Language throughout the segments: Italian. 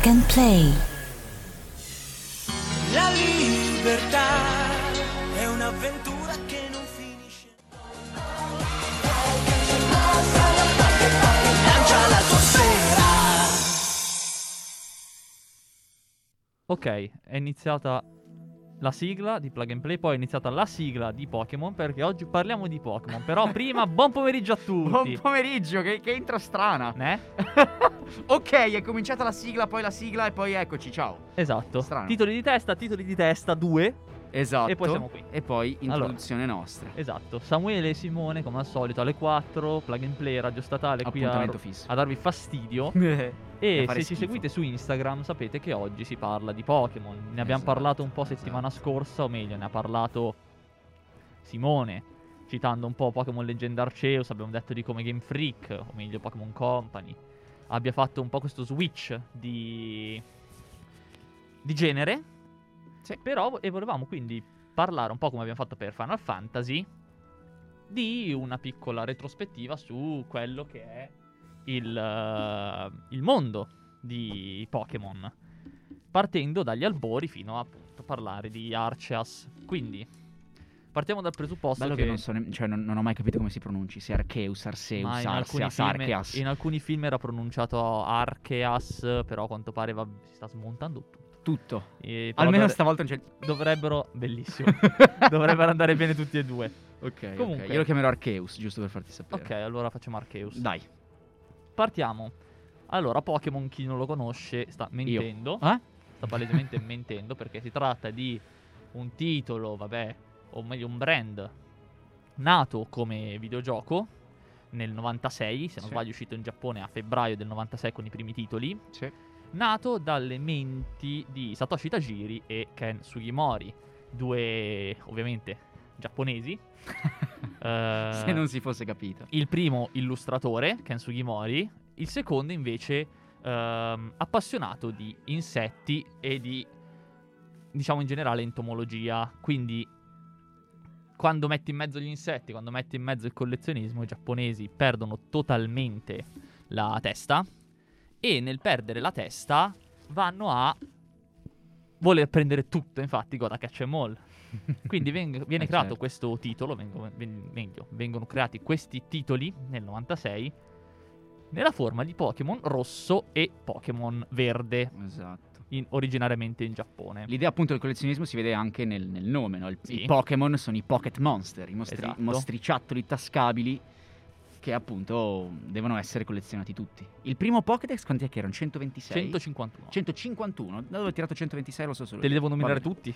Plug and Play. La libertà è un'avventura che non finisce. Lancia l'atmosfera. Ok, è iniziata la sigla di Plug and Play, poi è iniziata la sigla di Pokémon perché oggi parliamo di Pokémon. Però prima buon pomeriggio a tutti. Buon pomeriggio, che, che intro strana. Ne? ok, è cominciata la sigla, poi la sigla e poi eccoci, ciao. Esatto. Strano. Titoli di testa, titoli di testa 2. Esatto. E poi siamo qui. E poi introduzione nostra. Esatto. Samuele e Simone, come al solito, alle 4, Plug and Play, Radio Statale, qui a, Appuntamento fisso. a darvi fastidio. E se ci schifo. seguite su Instagram sapete che oggi si parla di Pokémon. Ne abbiamo Esatto, parlato un po' settimana scorsa, o meglio, ne ha parlato Simone, citando un po' Pokémon Legend Arceus. Abbiamo detto di come Game Freak, o meglio Pokémon Company, abbia fatto un po' questo switch di, di genere. Sì. Però, e volevamo quindi parlare un po' come abbiamo fatto per Final Fantasy di una piccola retrospettiva su quello che è il, eh, il mondo di Pokémon, partendo dagli albori fino a appunto parlare di Arceus. Quindi partiamo dal presupposto Bello che, che, non, so ne- cioè, non, non ho mai capito come si pronunci. Se Arceus, Arceus, ma in alcuni, Arceus, film, in alcuni film era pronunciato Arceus, però a quanto pare va- si sta smontando tutto. Tutto. E Almeno dovre- stavolta non c'è. dovrebbero, bellissimo, dovrebbero andare bene tutti e due. ok, Comunque. ok. Io lo chiamerò Arceus, giusto per farti sapere. Ok, allora facciamo Arceus. Dai. Partiamo. Allora, Pokémon, chi non lo conosce, sta mentendo. Eh? Sta palesemente mentendo perché si tratta di un titolo, vabbè, o meglio un brand nato come videogioco nel 96, se non Sì. sbaglio è uscito in Giappone a febbraio del 96 con i primi titoli, Sì. Nato dalle menti di Satoshi Tajiri e Ken Sugimori, due ovviamente giapponesi. Eh, Se non si fosse capito. il primo illustratore, Ken Sugimori, il secondo invece ehm, appassionato di insetti e di, diciamo in generale, entomologia. Quindi quando metti in mezzo gli insetti, quando metti in mezzo il collezionismo, i giapponesi perdono totalmente la testa e nel perdere la testa vanno a voler prendere tutto, infatti, God a Catch 'em All. Quindi veng- viene Eh, creato certo. questo titolo, vengo- ven- meglio, vengono creati questi titoli nel 96 nella forma di Pokémon rosso e Pokémon verde, Esatto. in- originariamente in Giappone. L'idea appunto del collezionismo si vede anche nel, nel nome, no? Il- Sì. I Pokémon sono i Pocket Monster, i mostri- Esatto. mostriciattoli tascabili che appunto devono essere collezionati tutti. Il primo Pokédex quanti è che erano? 126? 151. 151? Da dove ho tirato 126 lo so solo. Te li devo nominare tutti?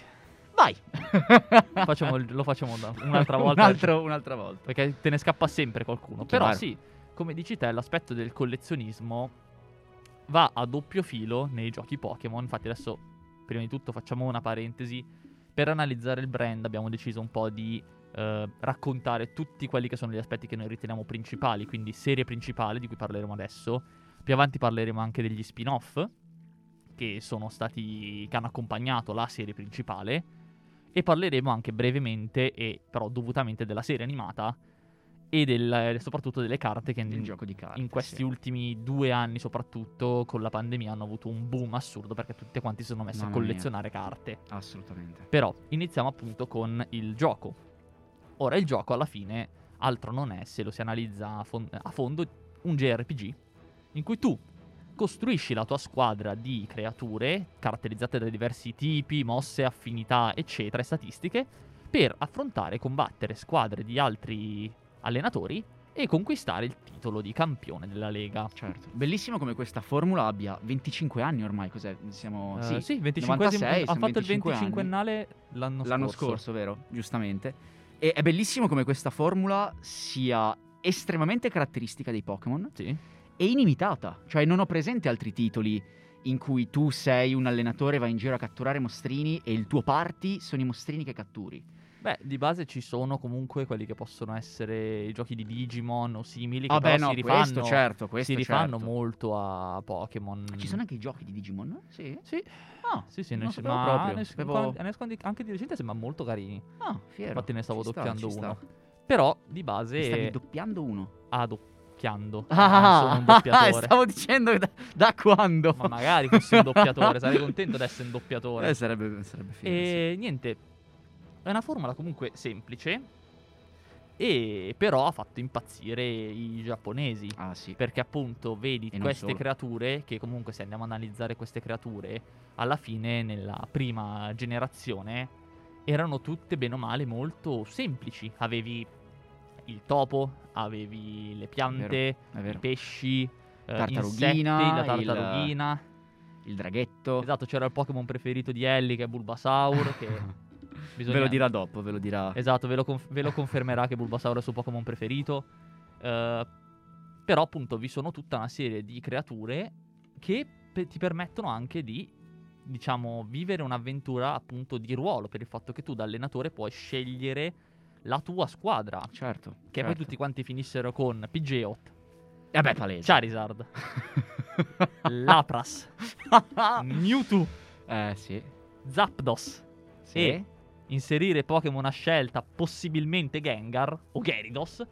Vai! Facciamo lo facciamo un'altra volta. Un altro- un'altra volta. Perché te ne scappa sempre qualcuno. Però Chiaro. sì, come dici te, l'aspetto del collezionismo va a doppio filo nei giochi Pokémon. Infatti adesso, prima di tutto, facciamo una parentesi. Per analizzare il brand abbiamo deciso un po' di eh, raccontare tutti quelli che sono gli aspetti che noi riteniamo principali, quindi serie principale di cui parleremo adesso. Più avanti parleremo anche degli spin-off che sono stati che hanno accompagnato la serie principale e parleremo anche brevemente e però dovutamente della serie animata e del- soprattutto delle carte che in, gioco di carte. in questi sì. ultimi due anni soprattutto con la pandemia hanno avuto un boom assurdo perché tutti quanti si sono messi Mamma a mia. collezionare carte. Assolutamente. Però iniziamo appunto con il gioco. Ora il gioco alla fine altro non è, se lo si analizza a, fon- a fondo, un JRPG in cui tu costruisci la tua squadra di creature caratterizzate da diversi tipi, mosse, affinità, eccetera, e statistiche per affrontare e combattere squadre di altri allenatori e conquistare il titolo di campione della lega. Certo. Bellissimo come questa formula abbia 25 anni ormai, cos'è? Siamo... Eh, sì, sì, 25 96, hanno siamo fatto il 25 25ennale l'anno, L'anno scorso. scorso, vero? Giustamente. E è bellissimo come questa formula sia estremamente caratteristica dei Pokémon Sì. e inimitata. Cioè, non ho presente altri titoli in cui tu sei un allenatore, vai in giro a catturare mostrini e il tuo party sono i mostrini che catturi. Beh, di base ci sono comunque quelli che possono essere i giochi di Digimon o simili che Ah, beh, no, si rifanno, questo certo, questo si rifanno certo. molto a Pokémon. Ci sono anche i giochi di Digimon? Sì. Sì, Ah, sì, sì, ne- ma proprio. ne- quan- ne anche di recente sembrano molto carini. Ah, fiero. Infatti ne stavo Ci doppiando sta. uno. Però di Mi base stavi doppiando uno. doppiato doppiando. Ah, sono un doppiatore. stavo dicendo da, da quando. Ma magari fossi un doppiatore, sarei contento di essere un doppiatore. Eh, sarebbe, sarebbe figo, sì. E niente, è una formula comunque semplice, e però ha fatto impazzire i giapponesi. Ah, sì. Perché appunto vedi E queste creature, che comunque se andiamo ad analizzare queste creature, alla fine nella prima generazione erano tutte bene o male molto semplici. Avevi il topo, avevi le piante, È i vero. pesci, eh, Tartarughina, insetti, la il- tartarughina. Il draghetto. Esatto, c'era il Pokémon preferito di Ellie che è Bulbasaur, che bisogna... Ve lo dirà dopo, ve lo dirà. Esatto, ve lo, conf- ve lo confermerà che Bulbasaur è il suo Pokémon preferito. Eh, però appunto vi sono tutta una serie di creature che pe- ti permettono anche di, diciamo, vivere un'avventura appunto di ruolo, per il fatto che tu da allenatore puoi scegliere la tua squadra. Certo. Che poi tutti quanti finissero con Pidgeot, E beh, palese. Charizard, Lapras, Mewtwo, eh, sì. Zapdos. Sì. E inserire Pokémon a scelta, possibilmente Gengar o Gyarados,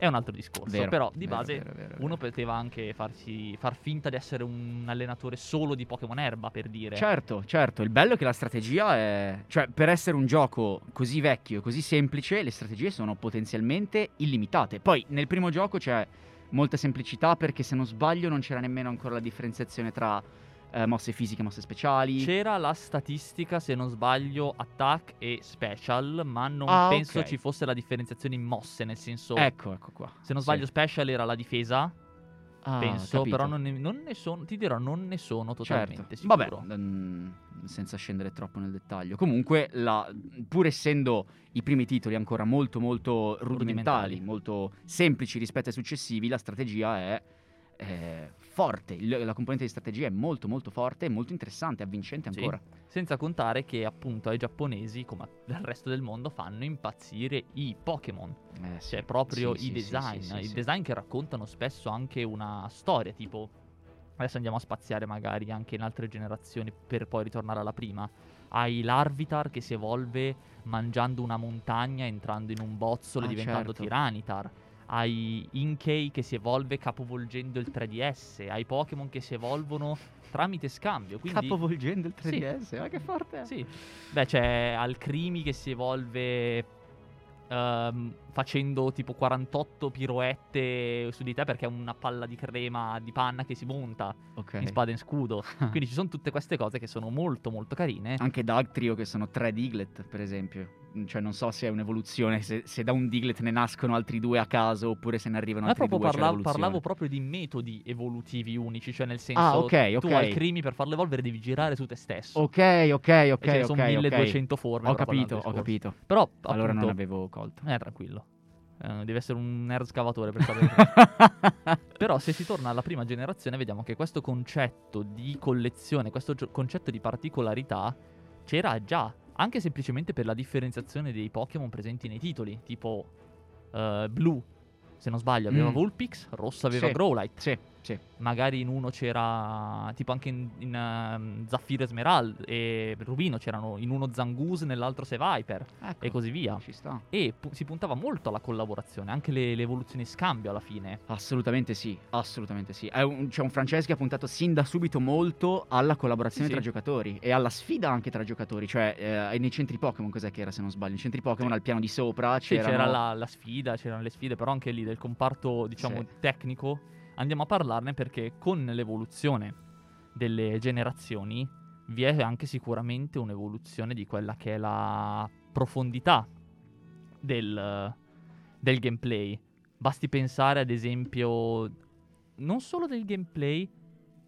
è un altro discorso. Vero, Però di vero, base vero, uno poteva anche farsi, far finta di essere un allenatore solo di Pokémon erba, per dire. Certo, certo. Il bello è che la strategia è. Cioè, per essere un gioco così vecchio e così semplice, le strategie sono potenzialmente illimitate. Poi, nel primo gioco c'è molta semplicità perché, se non sbaglio, non c'era nemmeno ancora la differenziazione tra eh, mosse fisiche mosse speciali. C'era la statistica, se non sbaglio, attack e special, ma non Ah, penso ok. ci fosse la differenziazione in mosse, nel senso... Ecco, ecco qua. Se non Sì. sbaglio, special era la difesa, Ah, penso, capito. però non ne, non ne sono, ti dirò, non ne sono totalmente Certo. sicuro. Vabbè, mm, senza scendere troppo nel dettaglio. Comunque, la- pur essendo i primi titoli ancora molto molto rudimentali, Rudimentali. molto semplici rispetto ai successivi, la strategia è eh, forte. Il- la componente di strategia è molto molto forte e molto interessante, avvincente Sì. ancora. Senza contare che appunto ai giapponesi, come al resto del mondo, fanno impazzire i Pokémon. Eh, sì. Cioè proprio Sì, i sì, sì, design. sì, sì, I sì. design che raccontano spesso anche una storia, tipo... Adesso andiamo a spaziare magari anche in altre generazioni per poi ritornare alla prima. Hai l'Arvitar che si evolve mangiando una montagna, entrando in un bozzolo e Ah, diventando certo. Tiranitar. Hai Inkei che si evolve capovolgendo il 3DS. Hai Pokémon che si evolvono tramite scambio. Quindi... Capovolgendo il Sì. 3DS, ma che forte è. Sì. Beh, c'è Alcrimi che si evolve ehm, facendo tipo 48 piroette su di te perché è una palla di crema di panna che si monta Ok. in spada e in scudo. Quindi ci sono tutte queste cose che sono molto molto carine. Anche Dugtrio che sono tre Diglett, per esempio. Mm, Cioè, non so se è un'evoluzione, se, se da un Diglett ne nascono altri due a caso oppure se ne arrivano Ma altri proprio due. parla- l'evoluzione. parlavo proprio di metodi evolutivi unici, cioè nel senso Ah, ok, tu ok. Alcrimi per farlo evolvere devi girare su te stesso. Ok, ok, ok, sono ok. 1200 forme. Ho capito, ho capito. Però Allora non appunto, avevo colto. Eh, tranquillo. Eh, deve essere un nerd scavatore per sapere. Però se si torna alla prima generazione vediamo che questo concetto di collezione, questo gio- concetto di particolarità c'era già, anche semplicemente per la differenziazione dei Pokémon presenti nei titoli, tipo eh, blu, se non sbaglio, aveva Mm. Vulpix, rosso aveva Sì. Growlite, sì, sì. magari in uno c'era, tipo anche in, in ehm, Zaffiro e Smeralda e Rubino c'erano in uno Zangoose, nell'altro Seviper Ecco, e così via. Ci sta. E pu- si puntava molto alla collaborazione, anche le, le evoluzioni scambio alla fine. Assolutamente sì, assolutamente sì. Un- c'è un francese che ha puntato sin da subito molto alla collaborazione Sì, tra sì. giocatori e alla sfida anche tra giocatori. Cioè, eh, nei centri Pokémon, cos'è che era se non sbaglio? Nei centri Pokémon al piano di sopra c'erano... c'era la, la sfida, c'erano le sfide, però anche lì del comparto, diciamo, tecnico andiamo a parlarne perché con l'evoluzione delle generazioni vi è anche sicuramente un'evoluzione di quella che è la profondità del, del gameplay. Basti pensare ad esempio non solo del gameplay,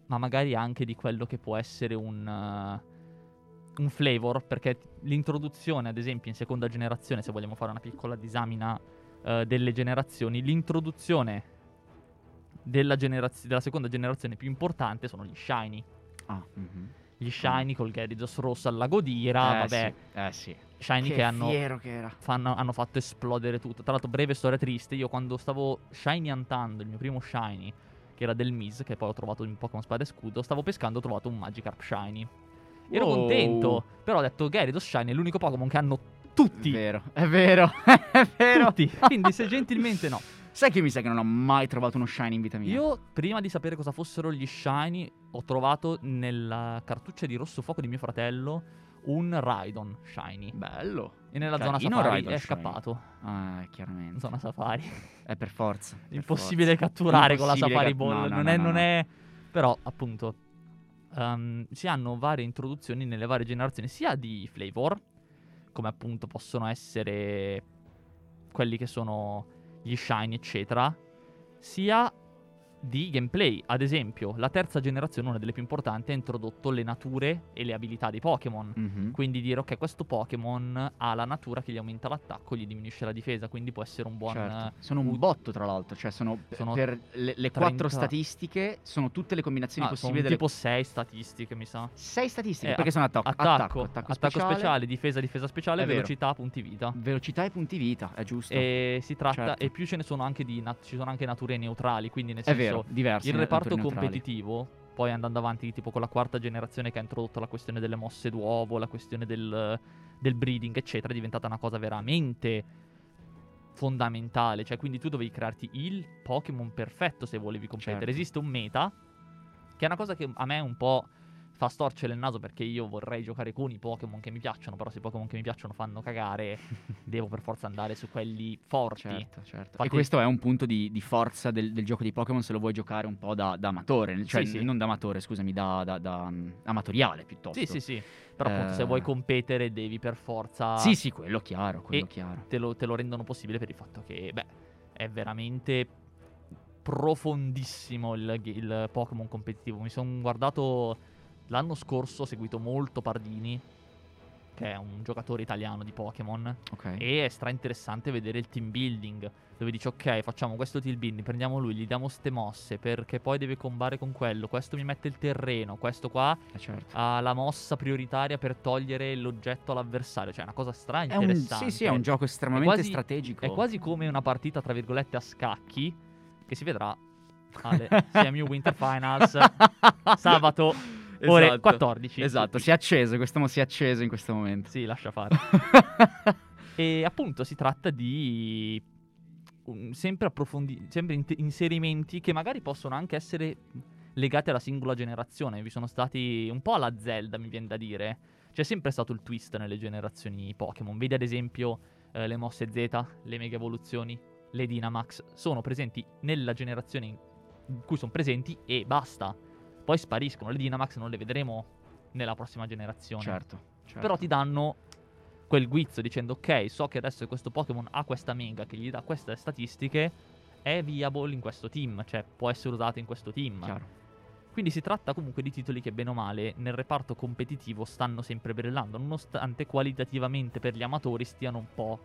ma magari anche di quello che può essere un, eh, un flavor, perché l'introduzione, ad esempio, in seconda generazione, se vogliamo fare una piccola disamina eh, delle generazioni, l'introduzione della, generaz- della seconda generazione più importante sono gli shiny. Ah, mhm. Gli shiny col Gyarados rosso al lago d'ira, eh, vabbè, Sì. Eh sì. shiny che, che hanno, fiero che era. fanno- hanno fatto esplodere tutto. Tra l'altro, breve storia triste, io quando stavo shiny antando il mio primo shiny, che era del Miz, che poi ho trovato in Pokémon Spada e Scudo, stavo pescando ho trovato un Magikarp shiny. Ero Wow. contento, però ho detto Gyarados shiny è l'unico Pokémon che hanno tutti. È vero, è vero, è vero. Tutti. Quindi se gentilmente no. Sai che mi sa che non ho mai trovato uno shiny in vita mia? Io, prima di sapere cosa fossero gli shiny, ho trovato nella cartuccia di rosso fuoco di mio fratello un Raidon shiny. Bello. E nella Carino zona safari Raidon è shiny. scappato. Ah, chiaramente. Zona safari. È per forza. per Impossibile forza. catturare con la Impossibile Safari ca- Ball. no, no, non, no, è, no, non no. è. Però, appunto, ehm, si hanno varie introduzioni nelle varie generazioni, sia di flavor, come appunto possono essere quelli che sono gli shiny, eccetera, sia di gameplay. Ad esempio, la terza generazione, una delle più importanti, ha introdotto le nature e le abilità dei Pokémon. Mhm. Quindi dire, ok, questo Pokémon ha la natura che gli aumenta l'attacco, gli diminuisce la difesa, quindi può essere un buon... Certo. Sono un botto, tra l'altro. Cioè, sono, Sono per le, le 30 quattro statistiche, sono tutte le combinazioni Ah, sono possibili delle tipo 6 statistiche, mi sa. sei statistiche. Eh, perché sono attacco, Attacco, attacco, attacco, speciale. difesa, difesa speciale, È vero. velocità, punti vita. velocità e punti vita, è giusto. E si tratta, Certo. e più ce ne sono anche di, nat- ci sono anche nature neutrali, quindi nel è senso, vero, diverso. il reparto competitivo, poi andando avanti tipo con la quarta generazione che ha introdotto la questione delle mosse d'uovo, la questione del, del breeding, eccetera, è diventata una cosa veramente fondamentale. Cioè, quindi tu dovevi crearti il Pokémon perfetto se volevi competere. Certo. Esiste un meta, che è una cosa che a me un po' fa storcere il naso perché io vorrei giocare con i Pokémon che mi piacciono, però se i Pokémon che mi piacciono fanno cagare, devo per forza andare su quelli forti. Certo, certo. Infatti- E questo è un punto di, di forza del, del gioco di Pokémon se lo vuoi giocare un po' da, da amatore, cioè Sì, sì. non da amatore, scusami, da, da- da, mm, amatoriale piuttosto. Sì, sì, sì. Però appunto se Eh. vuoi competere devi per forza... Sì, sì, quello chiaro, quello E- chiaro. te lo, te lo rendono possibile per il fatto che, beh, è veramente profondissimo il, il Pokémon competitivo. Mi sono guardato l'anno scorso, ho seguito molto Pardini, che è un giocatore italiano di Pokémon, Ok. e è stra interessante vedere il team building, dove dici ok, facciamo questo team building, prendiamo lui, gli diamo ste mosse, perché poi deve combare con quello, questo mi mette il terreno, questo qua Eh, certo. ha la mossa prioritaria per togliere l'oggetto all'avversario, cioè è una cosa stra È un, interessante. sì, sì, è un gioco estremamente quasi- strategico. È quasi come una partita, tra virgolette, a scacchi, che si vedrà alle CMU Winter Finals sabato ore Esatto, 14. Esatto, si è acceso, quest'uomo si è acceso in questo momento. Sì, lascia fare. e appunto si tratta di um, sempre approfondi- sempre int- inserimenti che magari possono anche essere legati alla singola generazione. Vi sono stati un po' alla Zelda, mi viene da dire. C'è sempre stato il twist nelle generazioni Pokémon. Vedi ad esempio eh, le mosse Z, le mega evoluzioni, le Dynamax. Sono presenti nella generazione in in cui sono presenti e basta. Poi spariscono. Le Dynamax non le vedremo nella prossima generazione. Certo, certo. Però ti danno quel guizzo dicendo ok, so che adesso questo Pokémon ha questa mega che gli dà queste statistiche, è viable in questo team, cioè può essere usato in questo team. Chiaro. Quindi si tratta comunque di titoli che bene o male nel reparto competitivo stanno sempre brillando, nonostante qualitativamente per gli amatori stiano un po'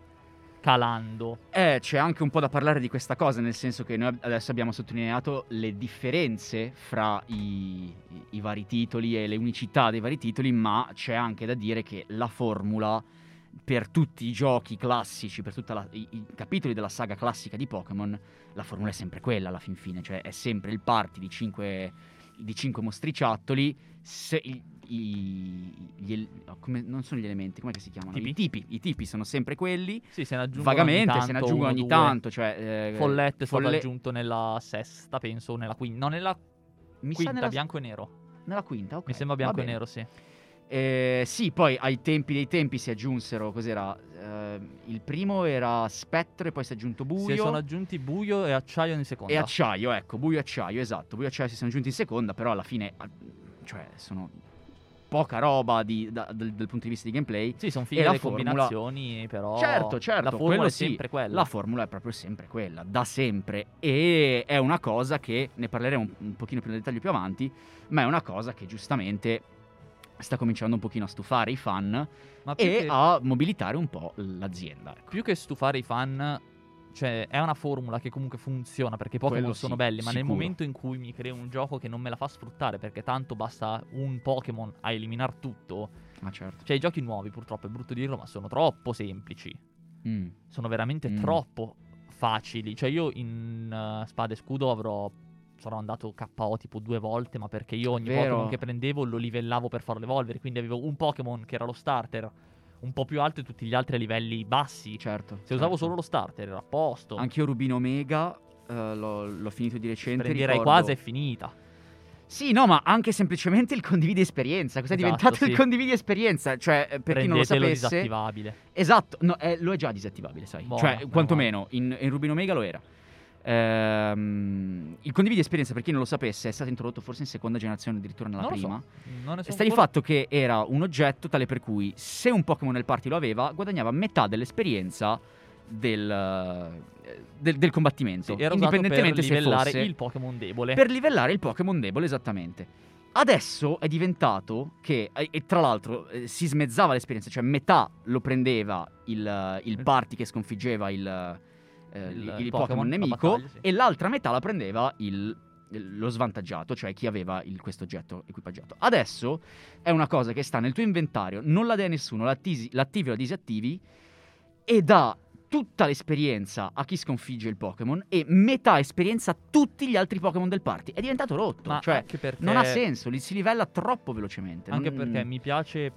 calando. Eh, c'è anche un po' da parlare di questa cosa, nel senso che noi adesso abbiamo sottolineato le differenze fra i, i- i vari titoli e le unicità dei vari titoli, ma c'è anche da dire che la formula per tutti i giochi classici, per tutti i, capitoli della saga classica di Pokémon, la formula è sempre quella alla fin fine, cioè è sempre il party di 5 di cinque mostriciattoli, se i, gli come- non sono gli elementi, come si chiamano? Tipi? I tipi, i tipi sono sempre quelli, Sì, se ne aggiungono vagamente ogni se ne tanto aggiungono ogni due. tanto, cioè eh, Follette è stato Folle- aggiunto nella sesta, penso, nella quinta. No, nella mi quinta, nella, bianco e nero. nella quinta, ok. Mi sembra bianco e nero, sì. Eh, sì, poi ai tempi dei tempi si aggiunsero, cos'era? Eh, il primo era Spettro e poi si è aggiunto Buio. Si sono aggiunti buio e acciaio in seconda. E acciaio, ecco, buio e acciaio, esatto. Buio e acciaio si sono aggiunti in seconda, però alla fine, cioè, sono poca roba di- da- dal, dal punto di vista di gameplay. Sì, sono fighe le formula- combinazioni, però Certo, certo, la formula è sì. sempre quella. La formula è proprio sempre quella, da sempre. E è una cosa che, ne parleremo un, un pochino più nel dettaglio più avanti, ma è una cosa che giustamente sta cominciando un pochino a stufare i fan e che, a mobilitare un po' l'azienda. ecco. più che stufare i fan, cioè è una formula che comunque funziona perché i Pokémon sono sì, belli, ma nel sicuro. momento in cui mi creo un gioco che non me la fa sfruttare perché tanto basta un Pokémon a eliminare tutto, Ma certo. cioè i giochi nuovi purtroppo è brutto dirlo, ma sono troppo semplici. Mm. Sono veramente Mm. troppo facili. Cioè io in uh, Spada e Scudo avrò sarò andato KO tipo due volte, ma perché io ogni Vero. Pokémon che prendevo lo livellavo per farlo evolvere, quindi avevo un Pokémon che era lo starter, un po' più alto e tutti gli altri a livelli bassi. Certo. Se usavo certo. solo lo starter era a posto. Anche io Rubino Omega eh, l'ho, l'ho finito di recente. Prenderei ricordo- quasi è finita. Sì, no, ma anche semplicemente il condividi esperienza. Cos'è Esatto, diventato sì. il condividi esperienza? Cioè, eh, per chi non lo Prendetelo sapesse... disattivabile. Esatto, no, eh, lo è già disattivabile, sai. Buono, cioè, meno quantomeno, in, in Rubino Omega lo era. Ehm, il condividi esperienza, per chi non lo sapesse, è stato introdotto forse in seconda generazione, addirittura nella non prima. so. So Sta di fatto che era un oggetto tale per cui se un Pokémon nel party lo aveva, guadagnava metà dell'esperienza del, eh, del, del combattimento. Sì, era per indipendentemente se livellare fosse il Pokémon debole. per livellare il Pokémon debole, esattamente. Adesso è diventato che, e e tra l'altro eh, si smezzava l'esperienza, cioè metà lo prendeva il, il party che sconfiggeva il, eh, Il- il, Pokémon, la nemico battaglia, sì. e l'altra metà la prendeva il- lo svantaggiato, cioè chi aveva il- questo oggetto equipaggiato. Adesso è una cosa che sta nel tuo inventario, non la dai a nessuno, l'attivi o la disattivi e dà tutta l'esperienza a chi sconfigge il Pokémon e metà esperienza a tutti gli altri Pokémon del party. È diventato rotto, Ma cioè non ha senso, li si livella troppo velocemente. Anche non- perché mi piace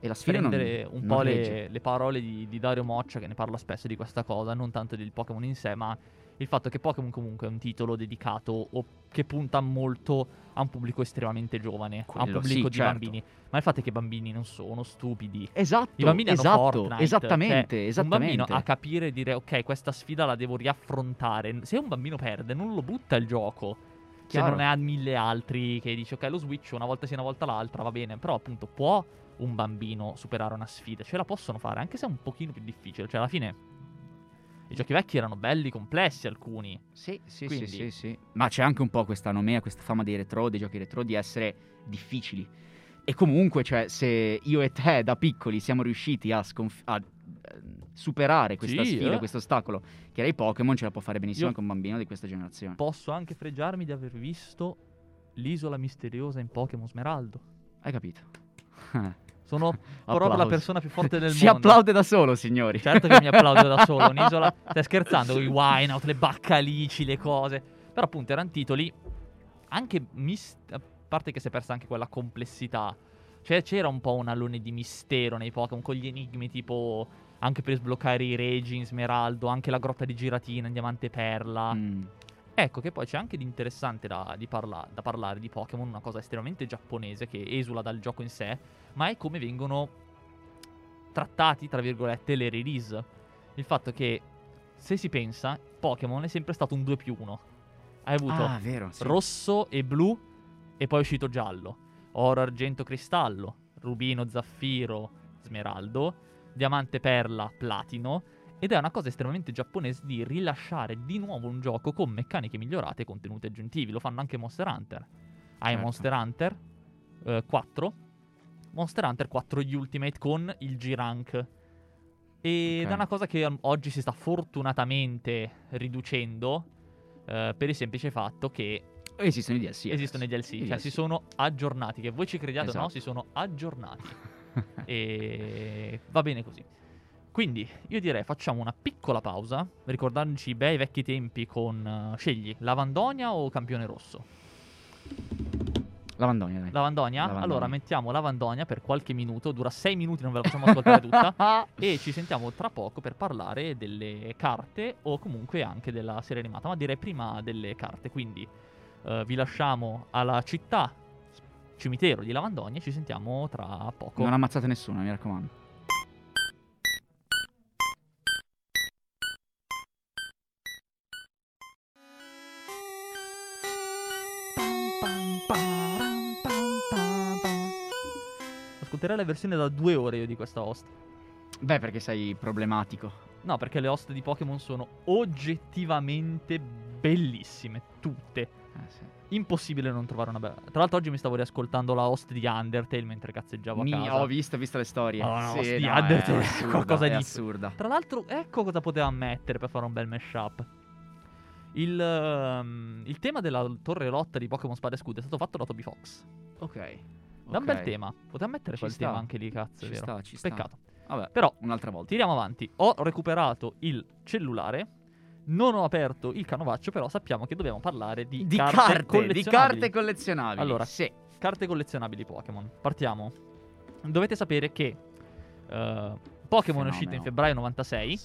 e la sfida non, prendere un non po' regge. le, le parole di, di Dario Moccia, che ne parla spesso di questa cosa, non tanto del Pokémon in sé, ma il fatto che Pokémon comunque è un titolo dedicato o che punta molto a un pubblico estremamente giovane, a un Quello pubblico sì, di certo. bambini. Ma il fatto è che i bambini non sono stupidi. Esatto, I bambini hanno esatto, Fortnite, esattamente, cioè, esattamente. Un bambino a capire e dire ok, questa sfida la devo riaffrontare. Se un bambino perde, non lo butta il gioco. Se Chiaro. non ne ha mille altri che dici ok, lo switch una volta sì, una volta l'altra, va bene. Però appunto può un bambino superare una sfida. Ce la possono fare, anche se è un pochino più difficile. Cioè alla fine i giochi vecchi erano belli, complessi alcuni. Sì, sì, Quindi- sì, sì, sì. Ma c'è anche un po' questa nomea, questa fama dei retro, dei giochi retro, di essere difficili. E comunque, cioè, se io e te da piccoli siamo riusciti a, sconf- a, eh, superare questa Sì, sfida, eh. questo ostacolo, che era i Pokémon, ce la può fare benissimo Io- anche un bambino di questa generazione. Posso anche fregiarmi di aver visto l'isola misteriosa in Pokémon Smeraldo. Hai capito? Sono proprio la persona più forte del si mondo. applaude da solo, signori. Certo che mi applaudo da solo, un'isola. Stai scherzando i Wineout, le baccalici, le cose. Però appunto erano titoli anche mis- a parte che si è persa anche quella complessità. Cioè c'era un po' un alone di mistero nei Pokémon con gli enigmi tipo anche per sbloccare i regi in Smeraldo, anche la grotta di Giratina in Diamante Perla. Mm. Ecco che poi c'è anche di interessante da, di parla- da parlare di Pokémon, una cosa estremamente giapponese che esula dal gioco in sé, ma è come vengono trattati, tra virgolette, le release. Il fatto che, se si pensa, Pokémon è sempre stato un 2 più 1. Hai avuto Ah, vero. Sì. rosso e blu e poi è uscito giallo. Oro, argento, cristallo. Rubino, zaffiro, smeraldo. Diamante, perla, platino. Ed è una cosa estremamente giapponese di rilasciare di nuovo un gioco con meccaniche migliorate e contenuti aggiuntivi. Lo fanno anche Monster Hunter. Hai Certo. Monster Hunter eh, 4. Monster Hunter 4 gli Ultimate con il G-Rank. Ed Ok. è una cosa che oggi si sta fortunatamente riducendo. eh, per il semplice fatto che Esistono i DLC. esistono i. DLC, I cioè DLC. si sono aggiornati, che voi ci crediate o no, Esatto. si sono aggiornati e va bene così. Quindi io direi facciamo una piccola pausa, ricordandoci i bei vecchi tempi con eh, scegli Lavandonia o Campione Rosso? Lavandonia, dai. Lavandonia? Lavandonia. Allora mettiamo Lavandonia per qualche minuto, dura 6 minuti, non ve la facciamo ascoltare tutta. e ci sentiamo tra poco per parlare delle carte o comunque anche della serie animata, ma direi prima delle carte. Quindi eh, vi lasciamo alla città cimitero di Lavandonia e ci sentiamo tra poco. Non ammazzate nessuno, mi raccomando. Ascolterei la versione da due ore io di questa host. Beh, perché sei problematico. No, perché le host di Pokémon sono oggettivamente bellissime, tutte. Eh, sì. Impossibile non trovare una bella. Tra l'altro, oggi mi stavo riascoltando la host di Undertale mentre cazzeggiavo a Mi- casa. ho visto, ho visto le storie. Oh, no, sì, sti no, Undertale, è assurda, qualcosa di- assurda. Tra l'altro, ecco cosa poteva mettere per fare un bel mashup. Il, ehm, il tema della torre rotta di Pokémon Spada e Scudo è stato fatto da Toby Fox. Ok. Da un bel tema. Poteva mettere Ci quel sta. tema anche lì, cazzo, Ci vero? sta, ci sta. Peccato. Vabbè, Però, un'altra volta. tiriamo avanti. Ho recuperato il cellulare. Non ho aperto il canovaccio, però sappiamo che dobbiamo parlare di, Di carte, carte, di collezionabili. carte collezionabili. Allora, sì. Carte collezionabili Pokémon. Partiamo. Dovete sapere che Eh, Pokémon è uscito in febbraio 96.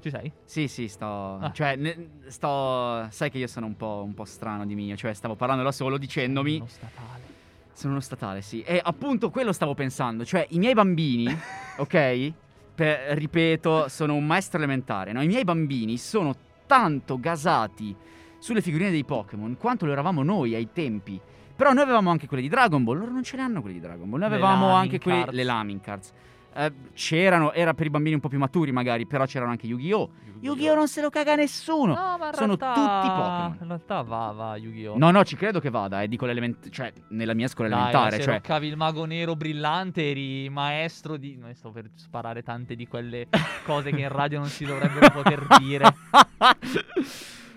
Ci sei? Sì, sì, sto. Ah. Cioè, ne- sto. Sai che io sono un po', un po' strano di mio. Cioè, stavo parlando da solo dicendomi. Uno statale. Sono uno statale, sì. E appunto quello stavo pensando. Cioè, i miei bambini, ok? Per- ripeto, sono un maestro elementare, no? I miei bambini sono tanto gasati sulle figurine dei Pokémon quanto lo eravamo noi ai tempi. Però noi avevamo anche quelle di Dragon Ball, loro non ce le hanno quelle di Dragon Ball. Noi avevamo anche quelle, Cards. le Lamin Cards. Eh, c'erano, era per i bambini un po' più maturi magari, però c'erano anche Yu-Gi-Oh! Yu-Gi-Oh! non se lo caga nessuno. No, ma sono realtà- tutti Pokémon. In realtà va, va Yu-Gi-Oh! No, no, ci credo che vada, eh, dico l'elementare, cioè nella mia scuola Dai, elementare, se cioè roccavi il mago nero brillante eri maestro di... No, sto per sparare tante di quelle cose che in radio non si dovrebbero poter dire.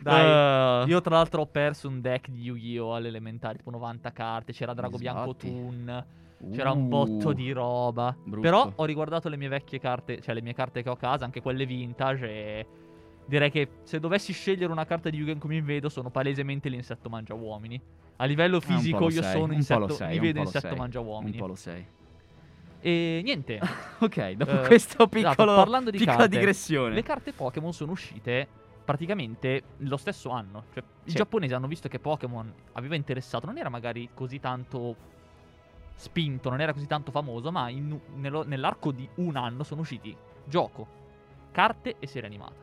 Dai, Eh, Io tra l'altro ho perso un deck di Yu-Gi-Oh! all'elementare, tipo 90 carte, c'era Drago Bianco. Toon, c'era un botto uh, di roba. brutto. Però ho riguardato le mie vecchie carte, cioè le mie carte che ho a casa, anche quelle vintage e direi che se dovessi scegliere una carta di Yu-Gi-Oh! come mi vedo sono palesemente l'insetto mangia uomini. A livello Eh, un fisico io sei, sono un insetto, sei, mi un vedo insetto sei, mangia Un uomini. po' lo sei. E niente, Ok, dopo Eh, questo esatto, piccolo, parlando di piccola carte, digressione. le carte Pokémon sono uscite praticamente lo stesso anno. Cioè, i Sì. giapponesi hanno visto che Pokémon aveva interessato, non era magari così tanto spinto, non era così tanto famoso, ma in- nello- nell'arco di un anno sono usciti gioco, carte e serie animata.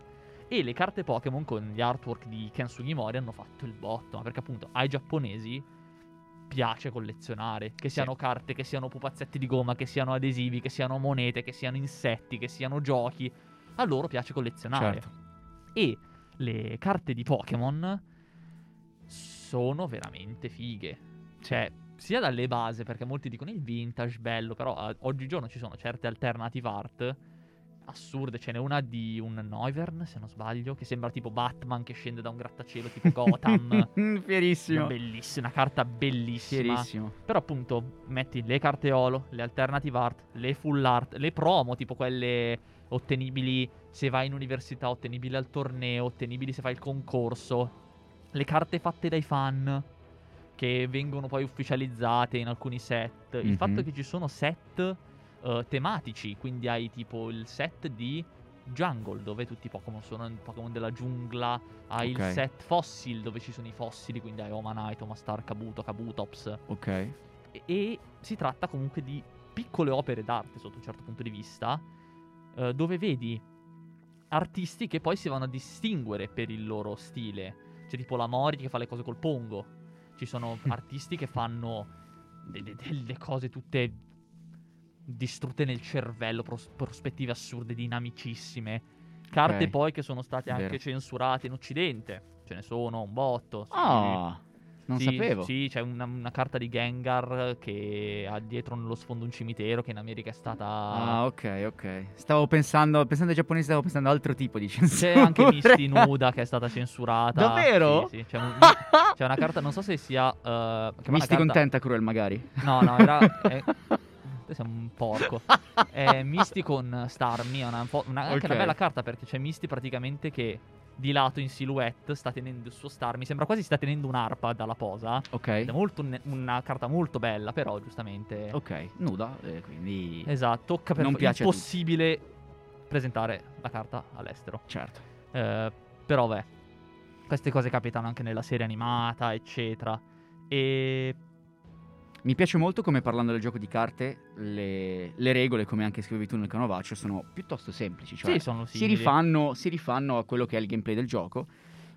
E le carte Pokémon con gli artwork di Ken Sugimori hanno fatto il botto, ma perché appunto ai giapponesi piace collezionare, che siano carte, che siano pupazzetti di gomma, che siano adesivi, che siano monete, che siano insetti, che siano giochi. A loro piace collezionare. Certo. E le carte di Pokémon sono veramente fighe. Cioè, sia dalle base, perché molti dicono il vintage, bello, però eh, oggigiorno ci sono certe alternative art assurde. Ce n'è una di un Noivern, se non sbaglio, che sembra tipo Batman che scende da un grattacielo tipo Gotham. Fierissimo. Bellissima, una carta bellissima. Fierissimo. Però appunto metti le carte holo, le alternative art, le full art, le promo, tipo quelle ottenibili se vai in università, ottenibili al torneo, ottenibili se fai il concorso, le carte fatte dai fan che vengono poi ufficializzate in alcuni set, il Mhm. fatto che ci sono set eh, tematici, quindi hai tipo il set di Jungle dove tutti i Pokémon sono i Pokémon della giungla, hai Ok. il set Fossil dove ci sono i fossili, quindi hai Omanite, Omastar, Kabuto, Kabutops Ok. e, e si tratta comunque di piccole opere d'arte sotto un certo punto di vista, eh, dove vedi artisti che poi si vanno a distinguere per il loro stile. C'è tipo la Mori che fa le cose col pongo, ci sono artisti che fanno de- de- delle cose tutte distrutte nel cervello, pros- prospettive assurde, dinamicissime. Carte Ok. poi che sono state anche Vero. censurate in Occidente. Ce ne sono un botto. Ah, non Sì, sapevo. Sì, c'è una, una carta di Gengar che ha dietro nello sfondo un cimitero che in America è stata... Ah, ok, ok. Stavo pensando, pensando ai giapponesi, stavo pensando a altro tipo di C'è censura. anche Misty Nuda che è stata censurata. Davvero? Sì, sì. C'è, un- c'è una carta, non so se sia... Uh, una carta- con Tentacruel magari. No, no, era... è- sei un porco. È Misty con Starmie, è una, una- anche una bella carta perché c'è Misty praticamente che di lato in silhouette sta tenendo il suo Starmie, sembra quasi stia tenendo un'arpa dalla posa. Ok. È molto un- una carta molto bella, però giustamente... Ok, nuda, eh, quindi... Esatto, tocca per Non piace tutti. impossibile presentare la carta all'estero. Certo. Eh, però beh, queste cose capitano anche nella serie animata, eccetera. E Mi piace molto come parlando del gioco di carte, le, le regole, come anche scrivevi tu nel canovaccio, sono piuttosto semplici. Cioè, sì, sono si, rifanno, si rifanno a quello che è il gameplay del gioco.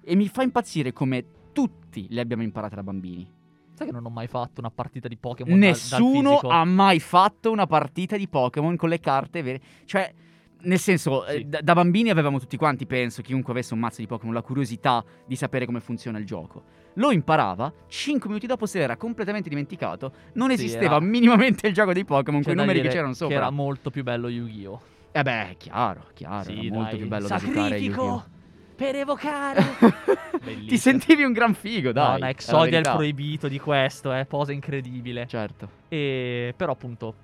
E mi fa impazzire come tutti le abbiamo imparate da bambini. Sai che non ho mai fatto una partita di Pokémon dal- dal Nessuno fisico? ha mai fatto una partita di Pokémon con le carte vere. Cioè, nel senso, Sì. eh, da, da bambini avevamo tutti quanti, penso, chiunque avesse un mazzo di Pokémon, la curiosità di sapere come funziona il gioco. Lo imparava, 5 minuti dopo se l'era completamente dimenticato, non Sì, esisteva era- minimamente il gioco dei Pokémon, C'è quei numeri che c'erano sopra. Che era molto più bello Yu-Gi-Oh! Eh beh, chiaro, chiaro, Sì, molto dai. più bello da giocare Sacrifico Yu-Gi-Oh! per evocare! Ti sentivi un gran figo, dai. No, Exodia è il proibito di questo, eh, posa incredibile. Certo. E però appunto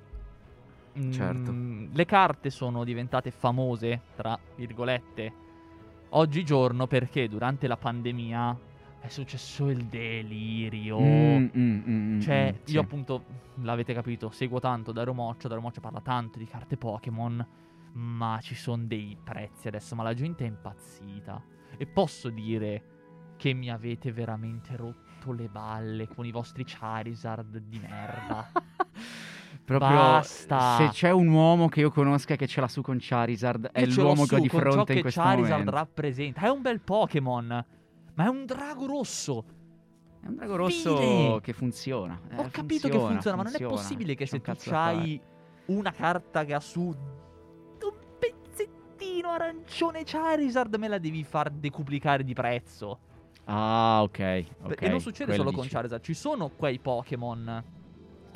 mm, Certo. le carte sono diventate famose, tra virgolette, oggigiorno perché durante la pandemia è successo il delirio. Mm, mm, mm, Cioè, mm, sì. io appunto, l'avete capito, seguo tanto Dario Moccia, Dario Moccia parla tanto di carte Pokémon, ma ci sono dei prezzi adesso, ma la gente è impazzita. E posso dire che mi avete veramente rotto le balle con i vostri Charizard di merda. Proprio Basta. se c'è un uomo che io conosca che ce l'ha su con Charizard, è Io l'ho l'uomo che ho di con ciò fronte in che questo Charizard momento. rappresenta. È un bel Pokémon, ma è un drago rosso. È un drago rosso Fine. che funziona. eh, Ho capito che funziona, ma non è funziona. possibile che se tu hai una carta che ha su un pezzettino arancione Charizard, me la devi far decuplicare di prezzo. Ah, ok. ok, e non succede quello solo con dici. Charizard, ci sono quei Pokémon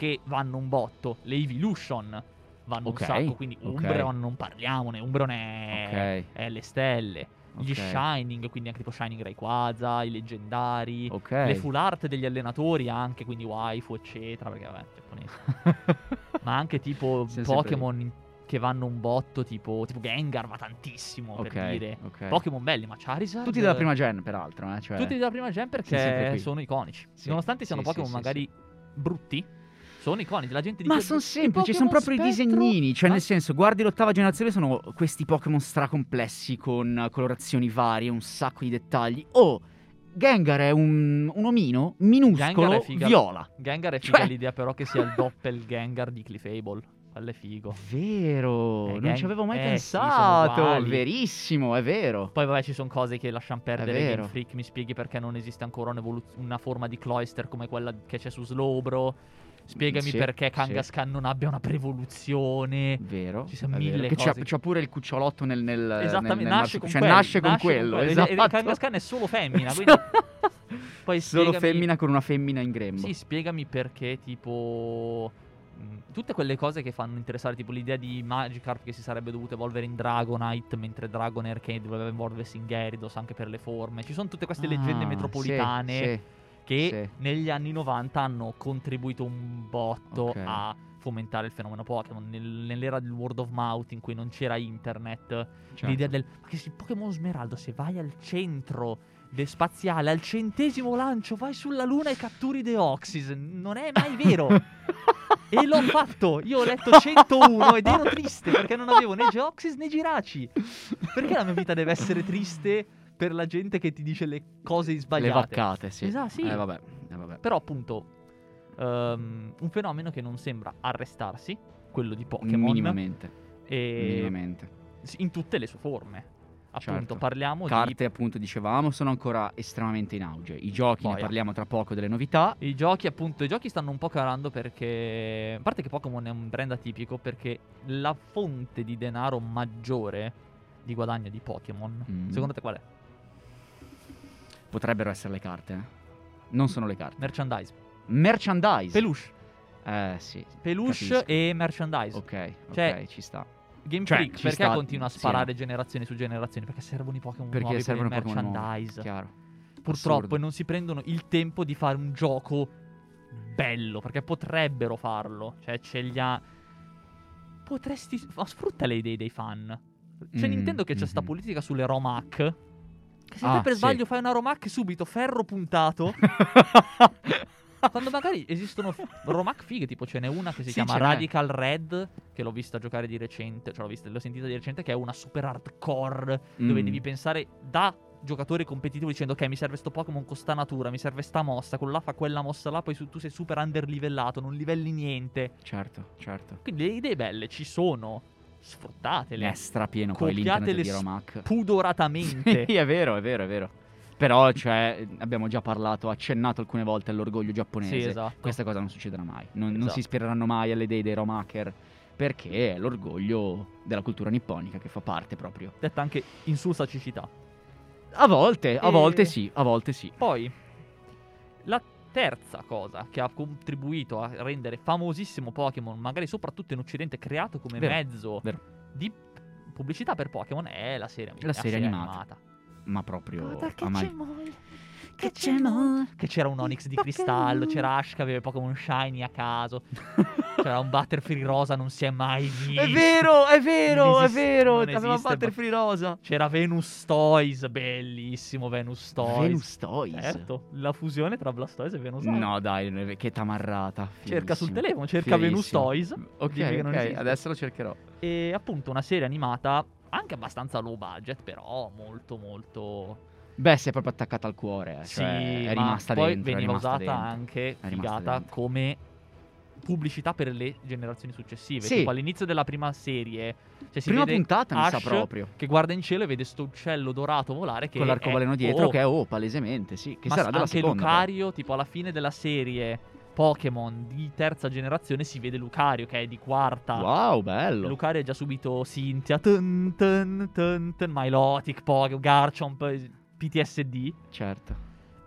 che vanno un botto, le Evolution vanno Ok, un sacco, quindi ok. Umbreon non parliamone, Umbreon è, Ok, è alle stelle. Gli Ok. Shining, quindi anche tipo Shining Rayquaza, i leggendari, ok. le full art degli allenatori anche, quindi waifu, eccetera, perché vabbè, giapponese. Ma anche tipo Pokémon che vanno un botto, tipo, tipo Gengar va tantissimo, Ok, per dire. ok. Pokémon belli, ma Charizard... Tutti della prima gen, peraltro, eh, cioè... Tutti della prima gen perché sono iconici. Sì, Nonostante siano sì, Pokémon magari brutti, sono iconici. La gente Ma dice, sono "I semplici, sono proprio i Spettro?" disegnini. Cioè, Ma- nel senso, guardi l'ottava generazione, sono questi Pokémon stracomplessi con colorazioni varie, un sacco di dettagli. Oh, Gengar è un, un omino Gengar minuscolo è figa. viola. Gengar è figa Cioè- l'idea però che sia il doppelganger di Clefable. Quello è figo. Vero, Eh, non Gang- ci avevo mai eh, sì, sono pensato. uguali. Verissimo, è vero. Poi vabbè ci sono cose che lasciano perdere. Game Freak. Mi spieghi perché non esiste ancora una forma di Cloyster come quella che c'è su Slowbro. Spiegami Sì, perché sì. Kangaskhan non abbia una prevoluzione. Vero. Ci sono vero. mille cose. c'ha pure il cucciolotto nel. nel Esattamente, nel- nel nasce con cioè, quello. nasce con quello. Ed- esatto. ed Kangaskhan è solo femmina, quindi... Poi Solo spiegami- femmina con una femmina in grembo. Sì, spiegami perché, tipo. Tutte quelle cose che fanno interessare, tipo l'idea di Magikarp che si sarebbe dovuto evolvere in Dragonite, mentre Dragonair che doveva evolversi in Gyarados anche per le forme. Ci sono tutte queste leggende Ah, metropolitane sì, sì. Che sì. negli anni 90 hanno contribuito un botto Ok. a fomentare il fenomeno Pokémon. Nel- nell'era del word of mouth in cui non c'era internet, Certo. l'idea del ma che se Pokémon Smeraldo, se vai al centro del spaziale, al centesimo lancio, vai sulla Luna e catturi Deoxys. Non è mai vero. e l'ho fatto. Io ho letto 101 ed ero triste perché non avevo né Geoxys né Giraci. Perché la mia vita deve essere triste per la gente che ti dice le cose Le sbagliate? vaccate, sì. Esatto, sì. Eh, vabbè. eh, vabbè. Però appunto ehm, un fenomeno che non sembra arrestarsi, quello di Pokémon, Minimamente. Minimamente. in tutte le sue forme. Appunto, Certo. parliamo Carte, appunto, dicevamo, sono ancora estremamente in auge. I giochi, ne Boia. parliamo tra poco delle novità. di i giochi, appunto, i giochi stanno un po' calando perché a parte che Pokémon è un brand atipico perché la fonte di denaro maggiore di guadagno di Pokémon, Mm. secondo te qual è? Potrebbero essere le carte. eh. Non sono le carte. Merchandise. Merchandise. Peluche. Eh, sì. Peluche Capisco. e merchandise. Ok, ok, Cioè, ci sta. Game Cioè, Freak perché sta- continua a sì, sparare generazioni su generazioni? Perché servono i Pokémon Perché nuovi servono per il merchandise. Chiaro. Purtroppo Assurdo. e non si prendono il tempo di fare un gioco bello, perché potrebbero farlo. Cioè, ce li ha... Potresti... ma sfrutta le idee dei fan. C'è Mm, Nintendo che c'è sta mhm. politica sulle ROMAC. Che se Ah, te per sì. sbaglio fai una ROMAC subito, ferro puntato. quando magari esistono f- ROMAC fighe, tipo ce n'è una che si Sì, chiama ce n'è. Radical Red, che l'ho vista giocare di recente, cioè l'ho, vista, l'ho sentita di recente, che è una super hardcore dove Mm. devi pensare da giocatore competitivo dicendo ok mi serve sto Pokémon con sta natura, mi serve sta mossa, con là fa quella mossa là, poi su- tu sei super underlivellato, non livelli niente. Certo, certo. Quindi le idee belle ci sono, sfruttatele, È strapieno poi l'internet di Romac. pudoratamente. Sì, è vero, è vero, è vero. Però, cioè, abbiamo già parlato, accennato alcune volte all'orgoglio giapponese. Sì, esatto. Questa cosa non succederà mai. Non, non si Esatto. ispireranno mai alle idee dei Romaker. Perché è l'orgoglio della cultura nipponica che fa parte proprio. Detta anche insulsa cecità. A volte, a E- volte sì, a volte sì. Poi, la terza cosa che ha contribuito a rendere famosissimo Pokémon, magari soprattutto in Occidente, creato come Vero, mezzo vero. di pubblicità per Pokémon, è la serie, La serie animata. Ma proprio Guarda che a, c'è mai. Pokémon. Che c'era un Onix di cristallo, c'era Ash che aveva Pokémon Shiny a caso. c'era un Butterfree rosa, non si è mai visto. È vero, è vero, Non è esiste- vero. Aveva esiste, Butterfree rosa. C'era Venus Toys, bellissimo Venus Toys. Venus Toys. Certo, la fusione tra Blastoise e Venus No, dai, che tamarrata. Cerca sul fighissimo. telefono, cerca Venus Fighissimo. Toys. Ok, Digli che non ok, esiste. adesso lo cercherò. E appunto una serie animata anche abbastanza low budget, però molto molto... Beh, si è proprio attaccata al cuore. eh, Sì, cioè, è ma rimasta poi dentro. è veniva usata dentro. anche È figata come pubblicità per le generazioni successive. Sì. Tipo all'inizio della prima serie, cioè si Prima puntata, mi sa Ash proprio. che guarda in cielo e vede sto uccello dorato volare che Con l'arcobaleno è dietro, O. che è O, palesemente, sì. Che Ma sarà della anche seconda. poi. Lucario, tipo alla fine della serie Pokémon di terza generazione si vede Lucario che è di quarta. Wow, bello. Lucario ha già subito Cynthia, tun, tun, tun, tun, Milotic, Pokémon, Garchomp, PTSD. Certo.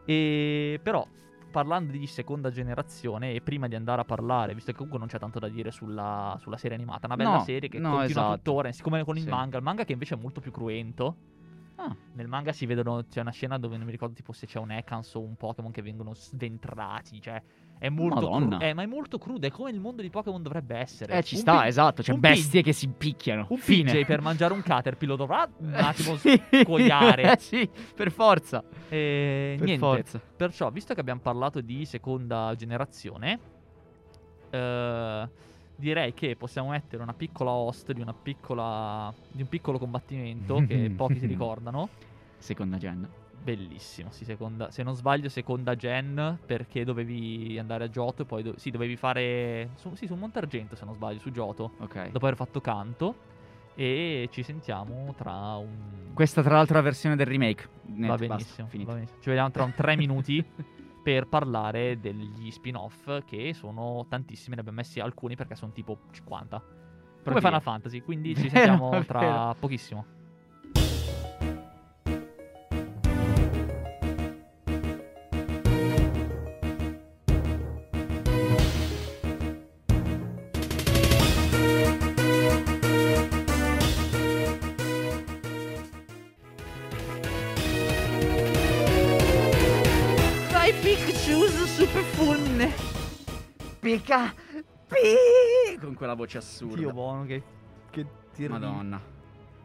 E però parlando di seconda generazione e prima di andare a parlare, visto che comunque non c'è tanto da dire sulla, sulla serie animata, una bella No, serie che no, continua esatto. tuttora, siccome con il Sì. manga, il manga che invece è molto più cruento. Ah, Nel manga si vedono, c'è una scena dove non mi ricordo tipo se c'è un Ekans o un Pokémon che vengono sventrati, cioè è molto Madonna. crudo, eh, ma è molto crudo, è come il mondo di Pokémon dovrebbe essere. eh, ci Un sta, pi- esatto. C'è un bestie pi- che si picchiano. Un Fine. PJ per mangiare un Caterpillar dovrà un attimo Sì. scoiare. Eh, sì, per forza. E Per niente, forza. perciò, visto che abbiamo parlato di seconda generazione, eh, direi che possiamo mettere una piccola host di, una piccola, di un piccolo combattimento che pochi si ricordano. Seconda gen. Bellissimo, sì, seconda, se non sbaglio seconda gen perché dovevi andare a Giotto e poi do- sì, dovevi fare su, sì, su Montargento se non sbaglio, su Giotto, Ok. dopo aver fatto canto e ci sentiamo tra un... Questa, tra l'altro, è la versione del remake. Niente, va basta, benissimo, finito. va benissimo. Ci vediamo tra un tre minuti per parlare degli spin-off che sono tantissimi, ne abbiamo messi alcuni perché sono tipo 50. Come Proprio. Final Fantasy, quindi ci Vero, sentiamo tra vero. pochissimo. Pika. Pi- Con quella voce assurda. Dio buono che, che tir- Madonna.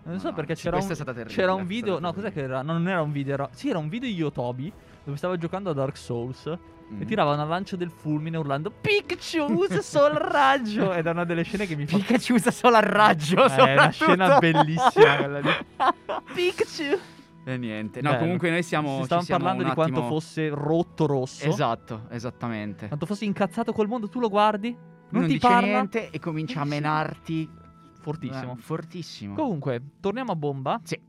Non so Madonna. perché c'era un, questa è stata terribile, c'era un video. No, cos'è che era? No, non era un video. Era, sì, era un video di Yotobi dove stava giocando a Dark Souls Mm. e tirava una lancia del fulmine urlando Pikachu usa solo il raggio. Ed è una delle scene che mi fa. Pikachu usa solo al raggio. Eh, è una scena bellissima quella lì. Pikachu. E niente. No, Bello. comunque noi siamo. Stavano siamo parlando di quanto attimo- fosse rotto rosso. Esatto, esattamente. Quanto fosse incazzato col mondo, tu lo guardi? Non, non ti dice parla? niente e comincia a menarti. Fortissimo. Eh, fortissimo. Comunque, torniamo a bomba. Sì.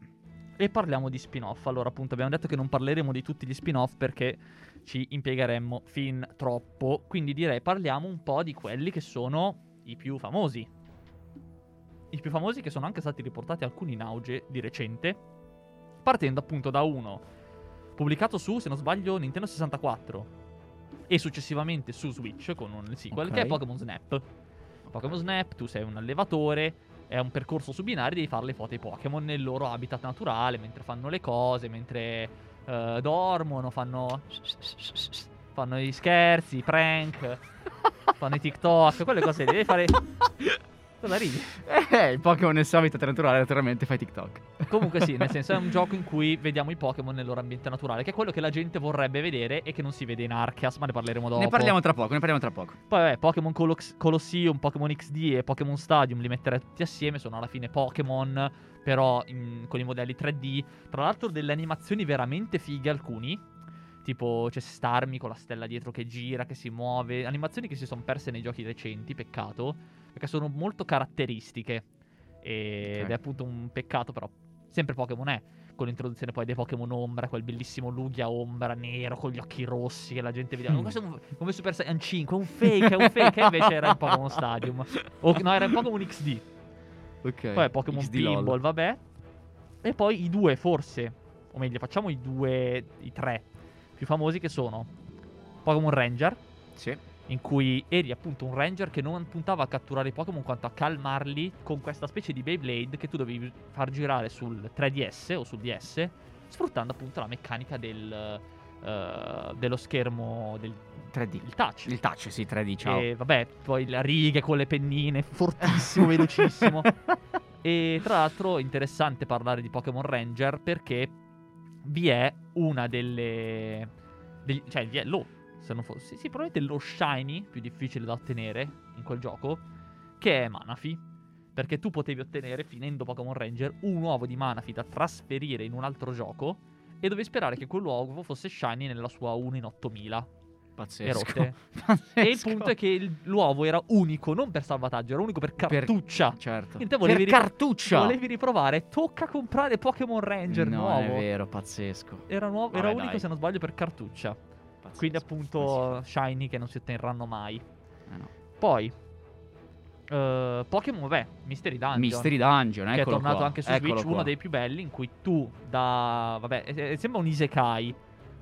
E parliamo di spin-off. Allora, appunto, abbiamo detto che non parleremo di tutti gli spin-off perché ci impiegheremmo fin troppo. Quindi direi parliamo un po' di quelli che sono i più famosi. I più famosi che sono anche stati riportati alcuni in auge di recente. Partendo appunto da uno pubblicato su, se non sbaglio, Nintendo 64 e successivamente su Switch con un sequel Ok. che è Pokémon Snap. Pokémon Snap, tu sei un allevatore, è un percorso su binari, devi fare le foto ai Pokémon nel loro habitat naturale, mentre fanno le cose, mentre eh, dormono, fanno fanno i scherzi, i prank, fanno i TikTok, quelle cose devi fare Cosa ridi? Eh, il Pokémon nel suo habitat naturale, naturalmente fai TikTok. Comunque sì, nel senso è un gioco in cui vediamo i Pokémon nel loro ambiente naturale, che è quello che la gente vorrebbe vedere e che non si vede in Arceus, ma ne parleremo dopo. Ne parliamo tra poco, ne parliamo tra poco. Poi vabbè, Pokémon Colosseum, Pokémon XD e Pokémon Stadium li metterei tutti assieme, sono alla fine Pokémon, però in- con i modelli 3D. Tra l'altro delle animazioni veramente fighe alcuni, tipo c'è Starmie con la stella dietro che gira, che si muove, animazioni che si sono perse nei giochi recenti, peccato, perché sono molto caratteristiche. E- Ok. Ed è appunto un peccato, però sempre Pokémon è. Con l'introduzione poi dei Pokémon Ombra, quel bellissimo Lugia Ombra nero con gli occhi rossi che la gente vedeva. Mm. "Ma questo è un- come Super Saiyan 5, è un fake, è un fake. E invece era in Pokémon Stadium. O, no, era in Pokémon XD. Ok. Poi Pokémon LOL. Pinball, vabbè. E poi i due, forse. O meglio, facciamo i due, i tre più famosi che sono Pokémon Ranger. Sì. In cui eri appunto un ranger che non puntava a catturare i Pokémon quanto a calmarli con questa specie di Beyblade che tu dovevi far girare sul 3DS o sul DS, sfruttando appunto la meccanica del, eh, dello schermo del 3D. il touch. Il touch, sì, 3D, ciao. E vabbè, poi le righe con le pennine, fortissimo, velocissimo. E tra l'altro interessante parlare di Pokémon Ranger perché vi è una delle... degli- cioè vi è lo, se non fosse... Sì, probabilmente lo shiny più difficile da ottenere in quel gioco, che è Manafi. Perché tu potevi ottenere, finendo Pokémon Ranger, un uovo di Manafi da trasferire in un altro gioco e dovevi sperare che quell'uovo fosse shiny nella sua 1 in 8000. Pazzesco. E. Pazzesco. E il punto è che il- l'uovo era unico, non per salvataggio, era unico per cartuccia. Certo. Quindi te volevi per cartuccia. Volevi riprovare, tocca comprare Pokémon Ranger no, nuovo. è vero, pazzesco. Era, nuovo, era unico dai. se non sbaglio per cartuccia. Pazzesco, Quindi appunto shiny che non si otterranno mai. Eh no. Poi eh, Pokémon, vabbè, Mystery Dungeon. Mystery Dungeon, che è tornato qua, anche su eccolo Switch, qua. uno dei più belli in cui tu da vabbè, è- è- sembra un isekai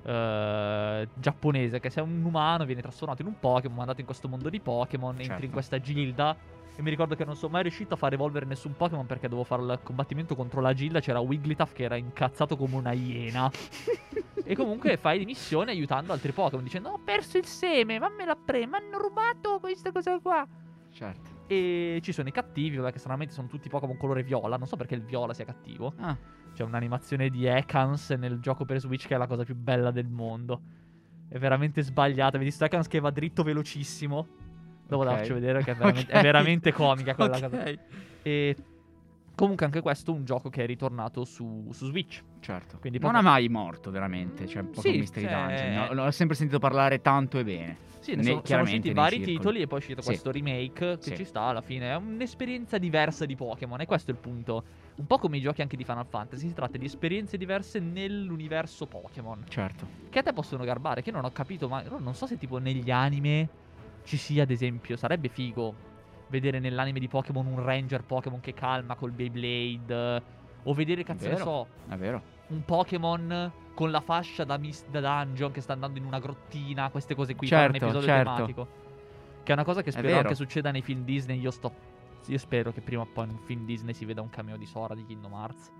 eh, giapponese che sei un umano, vieni trasformato in un Pokémon, mandato in questo mondo di Pokémon, entri Certo. in questa gilda e mi ricordo che non sono mai riuscito a far evolvere nessun Pokémon perché dovevo fare il combattimento contro la gilda, c'era Wigglytuff che era incazzato come una iena. e comunque fai le missioni aiutando altri Pokémon dicendo "Ho perso il seme, vammelo a prendere, mi hanno rubato questa cosa qua". Certo. E ci sono i cattivi, vabbè, che stranamente sono tutti Pokémon colore viola. Non so perché il viola sia cattivo. Ah, C'è un'animazione di Ekans nel gioco per Switch che è la cosa più bella del mondo. È veramente sbagliata. Vedi Ekans che va dritto velocissimo. Dopo la Ok. faccio vedere che è veramente, Ok. è veramente comica quella ok. cosa. E comunque anche questo è un gioco che è ritornato su, su Switch. Certo. Quindi non proprio- è mai morto, veramente. Cioè, Pokémon Sì, Mystery cioè- Dungeon. No, l'ho sempre sentito parlare tanto e bene. Sì, ne sono, sono usciti vari circoli. titoli e poi è uscito Sì. questo remake che Sì. ci sta alla fine. È un'esperienza diversa di Pokémon e questo è il punto. Un po' come i giochi anche di Final Fantasy, si tratta di esperienze diverse nell'universo Pokémon. Certo. Che a te possono garbare, che non ho capito, ma non so se tipo negli anime ci sia ad esempio, sarebbe figo vedere nell'anime di Pokémon un Ranger Pokémon che calma col Beyblade. O vedere, cazzo ne Vero. so, È vero. un Pokémon con la fascia da, mis- da dungeon che sta andando in una grottina, queste cose qui, Certo, un episodio certo. tematico. Che è una cosa che spero anche succeda nei film Disney. Io sto. Io spero che prima o poi in un film Disney si veda un cameo di Sora di Kingdom Hearts.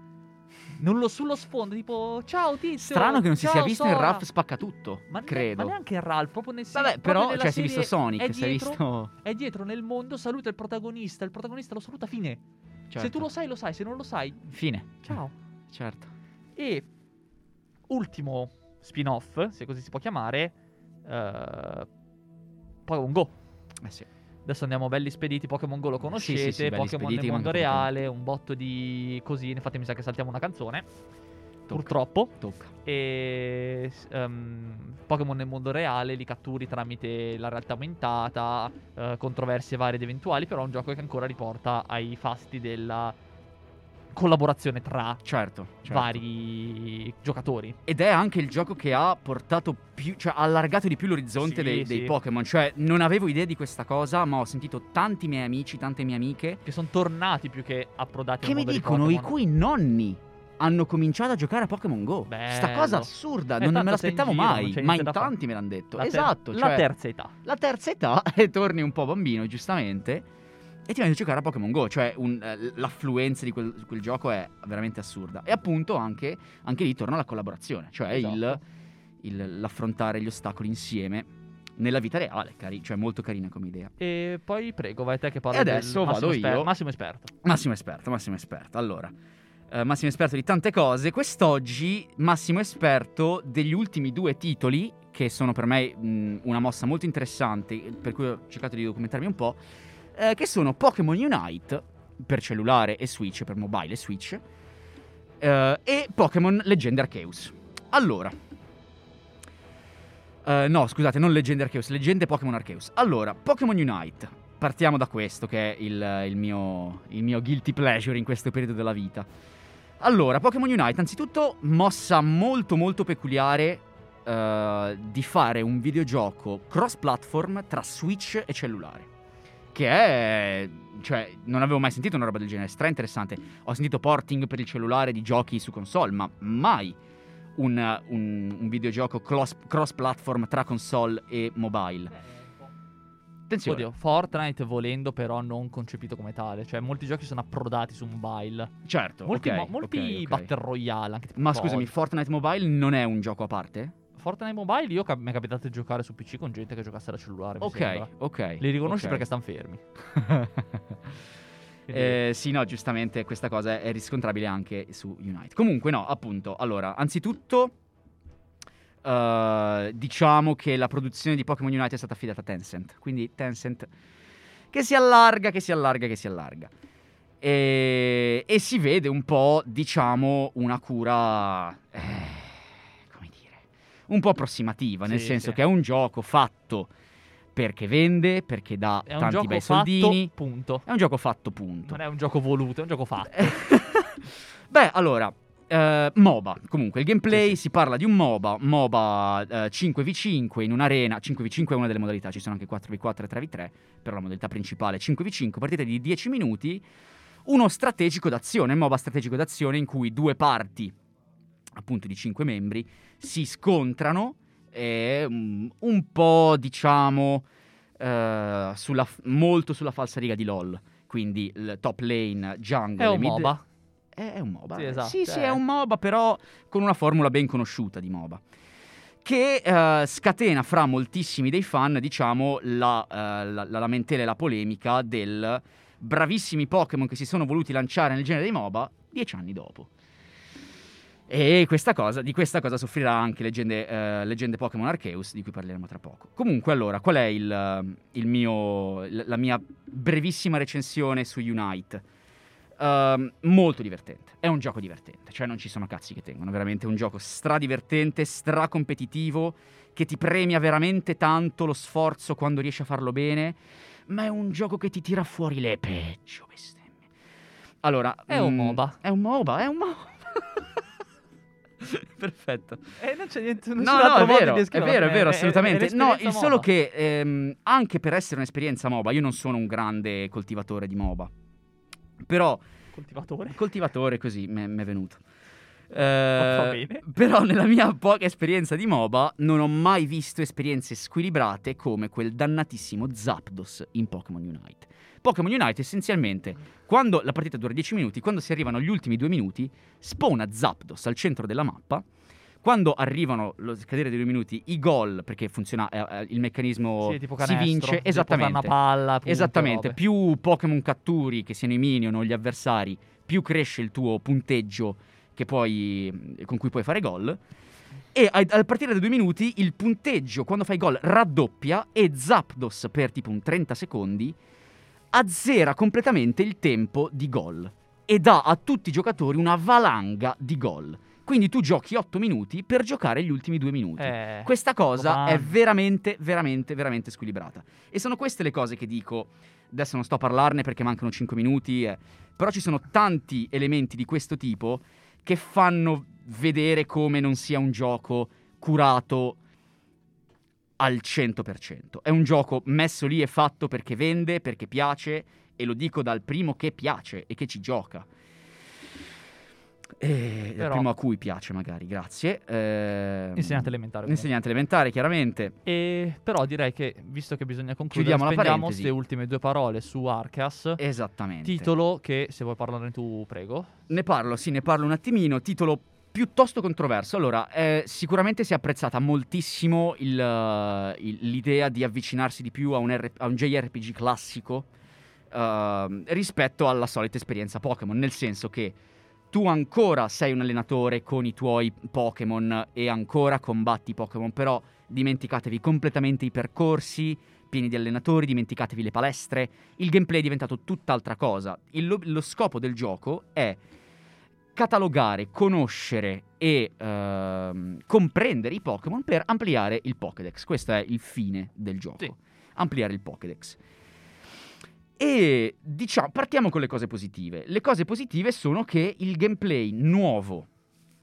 Non lo sullo sfondo, tipo, ciao tizio. Strano che non si sia visto in Sora." Ralph spacca tutto. Ma, credo. ma neanche il Ralph, proprio nel Vabbè, proprio però, cioè, si è visto Sonic, è si è dietro- visto. È dietro nel mondo, saluta il protagonista. Il protagonista lo saluta, fine. Se Certo. tu lo sai, lo sai. Se non lo sai, Fine. ciao. Certo. E ultimo spin-off, se così si può chiamare, eh, Pokémon Go. Eh sì. Adesso andiamo belli spediti, Pokémon Go lo conoscete, Sì, sì, sì, Pokémon spediti, nel mondo reale, un botto di così, infatti mi sa che saltiamo una canzone, Tocca. purtroppo. Tocca. E ehm, Pokémon nel mondo reale li catturi tramite la realtà aumentata, eh, controversie varie ed eventuali, però è un gioco che ancora riporta ai fasti della collaborazione tra Certo. certo. vari giocatori. Ed è anche il gioco che ha portato più, cioè ha allargato di più l'orizzonte Sì, dei, dei sì. Pokémon. Cioè, non avevo idea di questa cosa, ma ho sentito tanti miei amici, tante mie amiche Che sono tornati più che approdati che mi dicono i cui nonni hanno cominciato a giocare a Pokémon Go. Sta Bello. cosa assurda, Eh, non me l'aspettavo giro, mai, ma in da fare. tanti me l'hanno detto. La ter- esatto, La cioè, terza età. la terza età e torni un po' bambino, giustamente. E ti a giocare a Pokémon Go, cioè un- eh, l'affluenza di quel, quel gioco è veramente assurda. E appunto anche, anche lì torna la collaborazione, cioè il- Esatto. il- l'affrontare gli ostacoli insieme nella vita reale, cari- cioè molto carina come idea. E poi prego, vai te che parli E adesso massimo vado esper- io. massimo esperto. Massimo esperto, massimo esperto. Allora, eh, massimo esperto di tante cose. Quest'oggi massimo esperto degli ultimi due titoli, che sono per me mh, una mossa molto interessante, per cui ho cercato di documentarmi un po', eh, che sono Pokémon Unite per cellulare e Switch, per mobile e Switch, eh, e Pokémon Legend Arceus. Allora, eh, no, scusate, non Legend Arceus, Leggende Pokémon Arceus. Allora, Pokémon Unite. Partiamo da questo, che è il, il mio, il mio guilty pleasure in questo periodo della vita. Allora, Pokémon Unite, anzitutto, mossa molto molto peculiare eh, di fare un videogioco cross-platform tra Switch e cellulare. Che è. cioè, non avevo mai sentito una roba del genere, stra interessante. Ho sentito porting per il cellulare di giochi su console, ma mai un, un- un videogioco cross- cross-platform tra console e mobile. Attenzione. Oddio, Fortnite volendo però non concepito come tale, cioè molti giochi sono approdati su mobile. Certo, Molti, ok, mo- molti ok, ok. Battle Royale anche tipo Ma scusami, Fortnite Mobile non è un gioco a parte? Fortnite Mobile io cap- mi è capitato di giocare su PC con gente che giocasse da cellulare. Ok, ok. Li riconosci ok. perché stanno fermi. Eh, sì, no, giustamente questa cosa è riscontrabile anche su Unite. Comunque, no, appunto, allora, anzitutto, eh, diciamo che la produzione di Pokémon Unite è stata affidata a Tencent. Quindi Tencent che si allarga, che si allarga, che si allarga. E, e si vede un po', diciamo, una cura, eh, un po' approssimativa, nel Sì, senso sì. che è un gioco fatto perché vende, perché dà È tanti bei fatto, soldini. punto. È un gioco fatto, punto. Non è un gioco voluto, è un gioco fatto. Beh, allora, eh, MOBA. Comunque, il gameplay Sì, si parla di un MOBA, MOBA eh, 5v5 in un'arena. 5v5 è una delle modalità, ci sono anche 4v4 e 3v3, però la modalità principale è 5v5, partita di 10 minuti. Uno strategico d'azione, MOBA strategico d'azione in cui due parti, appunto di 5 membri, si scontrano e mm, un po', diciamo, eh, sulla, molto sulla falsariga di LoL. Quindi il top lane, jungle È un mid- MOBA. è, è un MOBA. Sì, esatto, Sì, sì, eh. è un MOBA, però con una formula ben conosciuta di MOBA. Che eh, scatena fra moltissimi dei fan, diciamo, la, eh, la- la lamentela e la polemica del bravissimi Pokémon che si sono voluti lanciare nel genere dei MOBA dieci anni dopo. E questa cosa, di questa cosa soffrirà anche Leggende, eh, Leggende Pokémon Arceus, di cui parleremo tra poco. Comunque, allora, qual è il, il mio, la mia brevissima recensione su Unite? Ehm, molto divertente. È un gioco divertente, cioè non ci sono cazzi che tengono. Veramente un gioco stradivertente, stracompetitivo, che ti premia veramente tanto lo sforzo quando riesci a farlo bene. Ma è un gioco che ti tira fuori le peggio bestemmie. Allora, È un mm, MOBA. È un MOBA, è un MOBA. Perfetto. Eh, non c'è niente. No, no, è vero, è vero, è vero, assolutamente. no, il solo che ehm, anche per essere un'esperienza MOBA, io non sono un grande coltivatore di MOBA. Però Coltivatore. coltivatore così mi è venuto. Eh. Però nella mia poca esperienza di MOBA non ho mai visto esperienze squilibrate come quel dannatissimo Zapdos in Pokémon Unite. Pokémon Unite essenzialmente, quando la partita dura 10 minuti, quando si arrivano agli ultimi due minuti, spawna Zapdos al centro della mappa. Quando arrivano lo scadere dei due minuti, i gol, perché funziona eh, eh, il meccanismo Sì, tipo si canestro, vince tipo esattamente. una palla, punto, Esattamente, robe. più Pokémon catturi, che siano i minion o gli avversari, più cresce il tuo punteggio che puoi- con cui puoi fare gol. E a, a partire dai due minuti il punteggio quando fai gol raddoppia e Zapdos per tipo un 30 secondi azzera completamente il tempo di gol e dà a tutti i giocatori una valanga di gol. Quindi tu giochi 8 minuti per giocare gli ultimi due minuti. Eh, Questa cosa è fan. veramente, veramente, veramente squilibrata. E sono queste le cose che dico. Adesso non sto a parlarne perché mancano 5 minuti. eh, Però ci sono tanti elementi di questo tipo che fanno vedere come non sia un gioco curato al 100%. È un gioco messo lì e fatto perché vende, perché piace. E lo dico dal primo che piace e che ci gioca. E dal Però- primo a cui piace, magari, grazie. Ehm, Insegnante elementare. comunque. Insegnante elementare, chiaramente. E però direi che, visto che bisogna concludere, Chiudiamo la spendiamo queste ultime due parole su Arcas. Esattamente. Titolo che, se vuoi parlarne tu, prego. Ne parlo, sì, ne parlo un attimino. Titolo piuttosto controverso. Allora, eh, sicuramente si è apprezzata moltissimo il, eh, il- l'idea di avvicinarsi di più a un, R- a un JRPG classico ehm, rispetto alla solita esperienza Pokémon, nel senso che tu ancora sei un allenatore con i tuoi Pokémon e ancora combatti Pokémon, però dimenticatevi completamente i percorsi pieni di allenatori, dimenticatevi le palestre, il gameplay è diventato tutt'altra cosa. Il- lo, lo scopo del gioco è catalogare, conoscere e ehm, comprendere i Pokémon per ampliare il Pokédex. Questo è il fine del gioco. Sì. Ampliare il Pokédex. E diciamo, partiamo con le cose positive. Le cose positive sono che il gameplay nuovo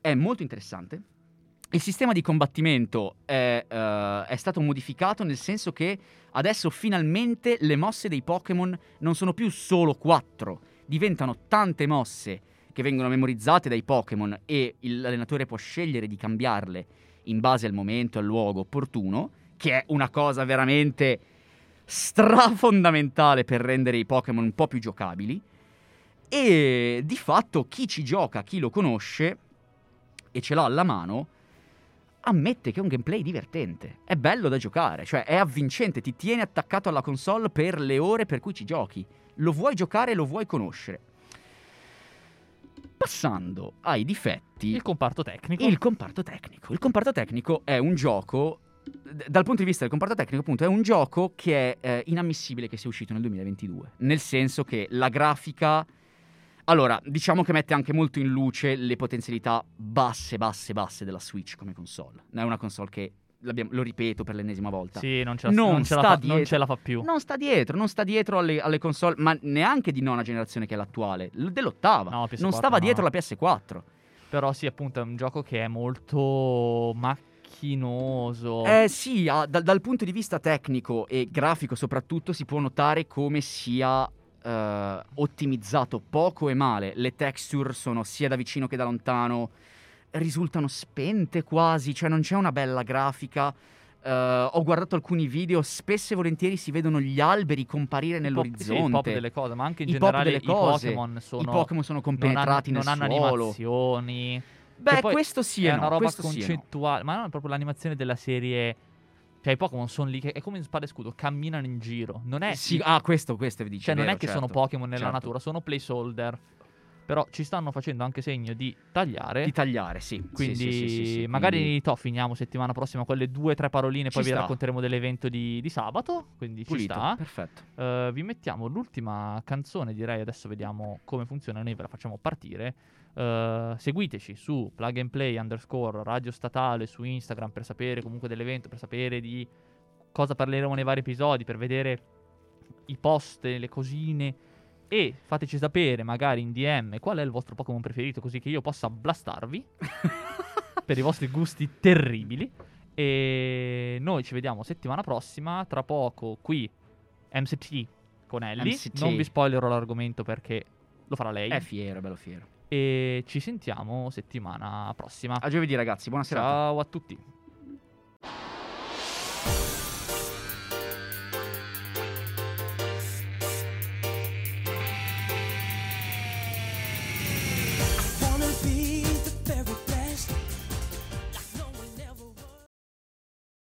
è molto interessante. Il sistema di combattimento è, eh, è stato modificato nel senso che adesso finalmente le mosse dei Pokémon non sono più solo 4, diventano tante mosse che vengono memorizzate dai Pokémon e l'allenatore può scegliere di cambiarle in base al momento al luogo opportuno, che è una cosa veramente strafondamentale per rendere i Pokémon un po' più giocabili. E di fatto chi ci gioca, chi lo conosce e ce l'ha alla mano, ammette che è un gameplay divertente. È bello da giocare, cioè è avvincente, ti tiene attaccato alla console per le ore per cui ci giochi. Lo vuoi giocare lo vuoi conoscere. Passando ai difetti, Il comparto tecnico. il comparto tecnico. Il comparto tecnico è un gioco. Dal punto di vista del comparto tecnico, appunto, è un gioco che è eh, inammissibile che sia uscito nel 2022. Nel senso che la grafica. Allora, diciamo che mette anche molto in luce le potenzialità basse, basse, basse della Switch come console. È una console che, lo ripeto per l'ennesima volta, Sì, non ce la, Non non ce la fa, dietro. non ce la fa più. non sta dietro, non sta dietro alle, alle console, ma neanche di nona generazione che è l'attuale, dell'ottava. No, PS4 non stava no. dietro la PS4. Però sì, appunto, è un gioco che è molto macchinoso. Eh sì, ah, dal- dal punto di vista tecnico e grafico soprattutto si può notare come sia eh, ottimizzato poco e male. Le texture sono sia da vicino che da lontano, risultano spente quasi, cioè non c'è una bella grafica. Eh, ho guardato alcuni video, spesso e volentieri si vedono gli alberi comparire nell'orizzonte. sì, il pop delle cose, ma anche in I generale i cose, Pokémon sono I Pokémon sono non hanno, compenetrati non nel hanno animazioni. Beh, questo sì è no, una roba concettuale, ma non è proprio l'animazione della serie. Cioè, i Pokémon sono lì che è come in spada e scudo, camminano in giro. Non è Sì, ah, questo, questo vi dice. Cioè, non vero, è che certo. sono Pokémon nella certo. natura, sono placeholder. Però ci stanno facendo anche segno di tagliare. Di tagliare, sì. quindi Sì, sì, sì, magari quindi to, finiamo settimana prossima quelle due o tre paroline, poi Ci vi sta. racconteremo dell'evento di, di sabato. Quindi pulito, ci sta. perfetto. Eh, vi mettiamo l'ultima canzone, direi. Adesso vediamo come funziona. Noi ve la facciamo partire. Eh, seguiteci su plug and play underscore radio statale su Instagram per sapere comunque dell'evento, per sapere di cosa parleremo nei vari episodi, per vedere i post, le cosine. E fateci sapere magari in DM qual è il vostro Pokémon preferito, così che io possa blastarvi per i vostri gusti terribili. E noi ci vediamo settimana prossima. Tra poco qui MCT con Ellie. MCT. Non vi spoilerò l'argomento perché lo farà lei. È fiero, è bello fiero. E ci sentiamo settimana prossima. A giovedì ragazzi, buona serata. Ciao a tutti.